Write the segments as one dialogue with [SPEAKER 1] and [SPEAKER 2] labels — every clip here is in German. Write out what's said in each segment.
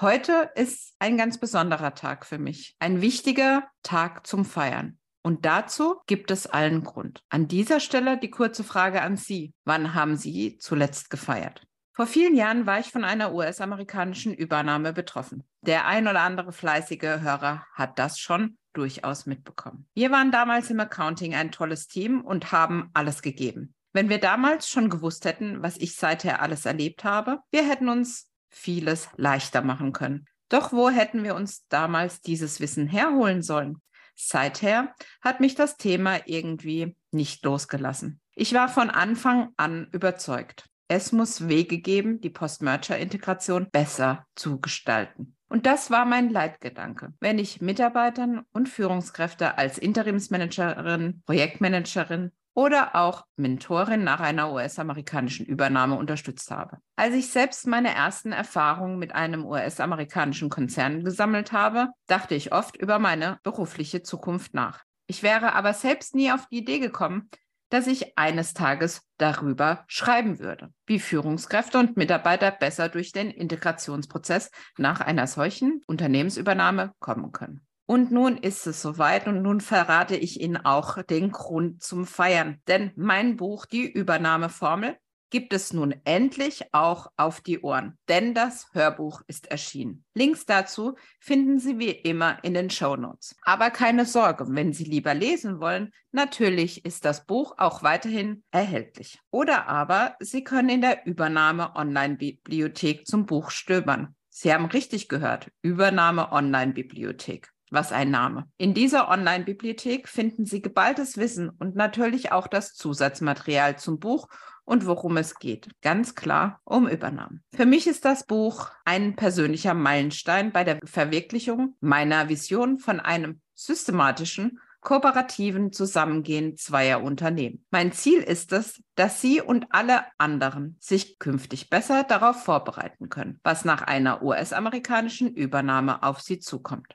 [SPEAKER 1] Heute ist ein ganz besonderer Tag für mich, ein wichtiger Tag zum Feiern. Und dazu gibt es allen Grund. An dieser Stelle die kurze Frage an Sie. Wann haben Sie zuletzt gefeiert? Vor vielen Jahren war ich von einer US-amerikanischen Übernahme betroffen. Der ein oder andere fleißige Hörer hat das schon durchaus mitbekommen. Wir waren damals im Accounting ein tolles Team und haben alles gegeben. Wenn wir damals schon gewusst hätten, was ich seither alles erlebt habe, wir hätten uns vieles leichter machen können. Doch wo hätten wir uns damals dieses Wissen herholen sollen? Seither hat mich das Thema irgendwie nicht losgelassen. Ich war von Anfang an überzeugt. Es muss Wege geben, die Post-Merger-Integration besser zu gestalten. Und das war mein Leitgedanke. Wenn ich Mitarbeitern und Führungskräfte als Interimsmanagerin, Projektmanagerin oder auch Mentorin nach einer US-amerikanischen Übernahme unterstützt habe. Als ich selbst meine ersten Erfahrungen mit einem US-amerikanischen Konzern gesammelt habe, dachte ich oft über meine berufliche Zukunft nach. Ich wäre aber selbst nie auf die Idee gekommen, dass ich eines Tages darüber schreiben würde, wie Führungskräfte und Mitarbeiter besser durch den Integrationsprozess nach einer solchen Unternehmensübernahme kommen können. Und nun ist es soweit und nun verrate ich Ihnen auch den Grund zum Feiern. Denn mein Buch, die Übernahmeformel, gibt es nun endlich auch auf die Ohren, denn das Hörbuch ist erschienen. Links dazu finden Sie wie immer in den Show Notes. Aber keine Sorge, wenn Sie lieber lesen wollen, natürlich ist das Buch auch weiterhin erhältlich. Oder aber Sie können in der Übernahme Online-Bibliothek zum Buch stöbern. Sie haben richtig gehört, Übernahme Online-Bibliothek. Was ein Name. In dieser Online-Bibliothek finden Sie geballtes Wissen und natürlich auch das Zusatzmaterial zum Buch und worum es geht. Ganz klar um Übernahmen. Für mich ist das Buch ein persönlicher Meilenstein bei der Verwirklichung meiner Vision von einem systematischen kooperativen Zusammengehen zweier Unternehmen. Mein Ziel ist es, dass Sie und alle anderen sich künftig besser darauf vorbereiten können, was nach einer US-amerikanischen Übernahme auf Sie zukommt.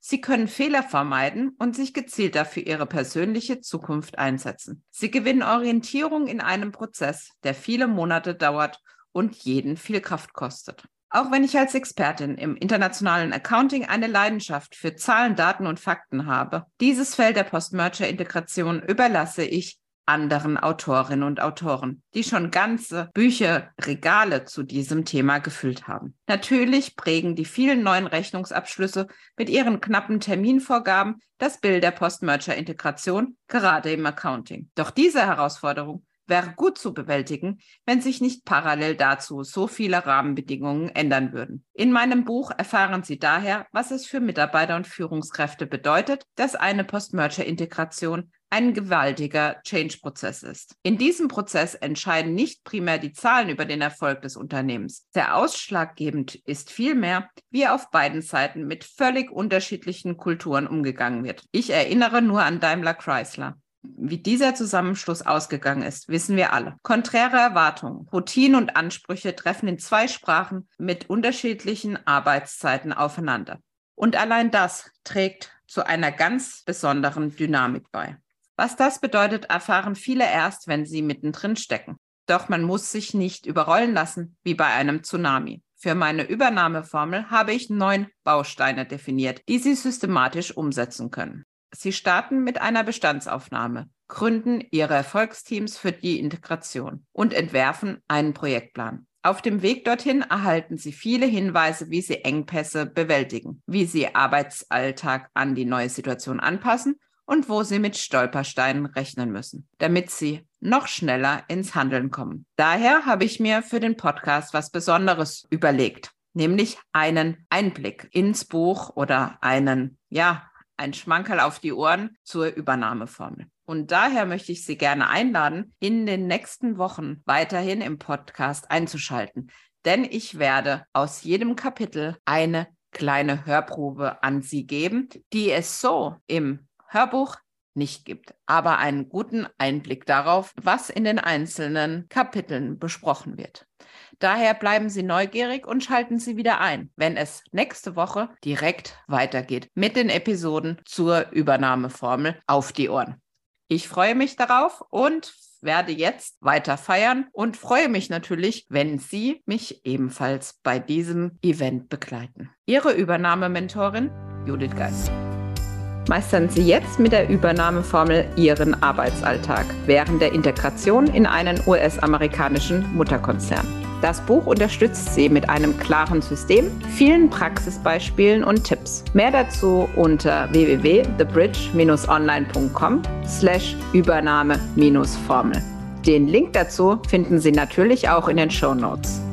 [SPEAKER 1] Sie können Fehler vermeiden und sich gezielter für Ihre persönliche Zukunft einsetzen. Sie gewinnen Orientierung in einem Prozess, der viele Monate dauert und jeden viel Kraft kostet. Auch wenn ich als Expertin im internationalen Accounting eine Leidenschaft für Zahlen, Daten und Fakten habe, dieses Feld der Post-Merger-Integration überlasse ich anderen Autorinnen und Autoren, die schon ganze Bücherregale zu diesem Thema gefüllt haben. Natürlich prägen die vielen neuen Rechnungsabschlüsse mit ihren knappen Terminvorgaben das Bild der Post-Merger-Integration, gerade im Accounting. Doch diese Herausforderung wäre gut zu bewältigen, wenn sich nicht parallel dazu so viele Rahmenbedingungen ändern würden. In meinem Buch erfahren Sie daher, was es für Mitarbeiter und Führungskräfte bedeutet, dass eine Post-Merger-Integration ein gewaltiger Change-Prozess ist. In diesem Prozess entscheiden nicht primär die Zahlen über den Erfolg des Unternehmens. Der ausschlaggebend ist vielmehr, wie auf beiden Seiten mit völlig unterschiedlichen Kulturen umgegangen wird. Ich erinnere nur an Daimler Chrysler. Wie dieser Zusammenschluss ausgegangen ist, wissen wir alle. Konträre Erwartungen, Routinen und Ansprüche treffen in zwei Sprachen mit unterschiedlichen Arbeitszeiten aufeinander. Und allein das trägt zu einer ganz besonderen Dynamik bei. Was das bedeutet, erfahren viele erst, wenn sie mittendrin stecken. Doch man muss sich nicht überrollen lassen, wie bei einem Tsunami. Für meine Übernahmeformel habe ich neun Bausteine definiert, die Sie systematisch umsetzen können. Sie starten mit einer Bestandsaufnahme, gründen Ihre Erfolgsteams für die Integration und entwerfen einen Projektplan. Auf dem Weg dorthin erhalten Sie viele Hinweise, wie Sie Engpässe bewältigen, wie Sie Arbeitsalltag an die neue Situation anpassen und wo sie mit Stolpersteinen rechnen müssen, damit sie noch schneller ins Handeln kommen. Daher habe ich mir für den Podcast was Besonderes überlegt, nämlich einen Einblick ins Buch oder einen, ja, ein Schmankerl auf die Ohren zur Übernahmeformel. Und daher möchte ich Sie gerne einladen, in den nächsten Wochen weiterhin im Podcast einzuschalten. Denn ich werde aus jedem Kapitel eine kleine Hörprobe an Sie geben, die es so im Hörbuch nicht gibt, aber einen guten Einblick darauf, was in den einzelnen Kapiteln besprochen wird. Daher bleiben Sie neugierig und schalten Sie wieder ein, wenn es nächste Woche direkt weitergeht mit den Episoden zur Übernahmeformel auf die Ohren. Ich freue mich darauf und werde jetzt weiter feiern und freue mich natürlich, wenn Sie mich ebenfalls bei diesem Event begleiten. Ihre Übernahmementorin Judith Geist. Meistern Sie jetzt mit der Übernahmeformel Ihren Arbeitsalltag während der Integration in einen US-amerikanischen Mutterkonzern. Das Buch unterstützt Sie mit einem klaren System, vielen Praxisbeispielen und Tipps. Mehr dazu unter www.thebridge-online.com slash Übernahme-Formel. Den Link dazu finden Sie natürlich auch in den Show Notes.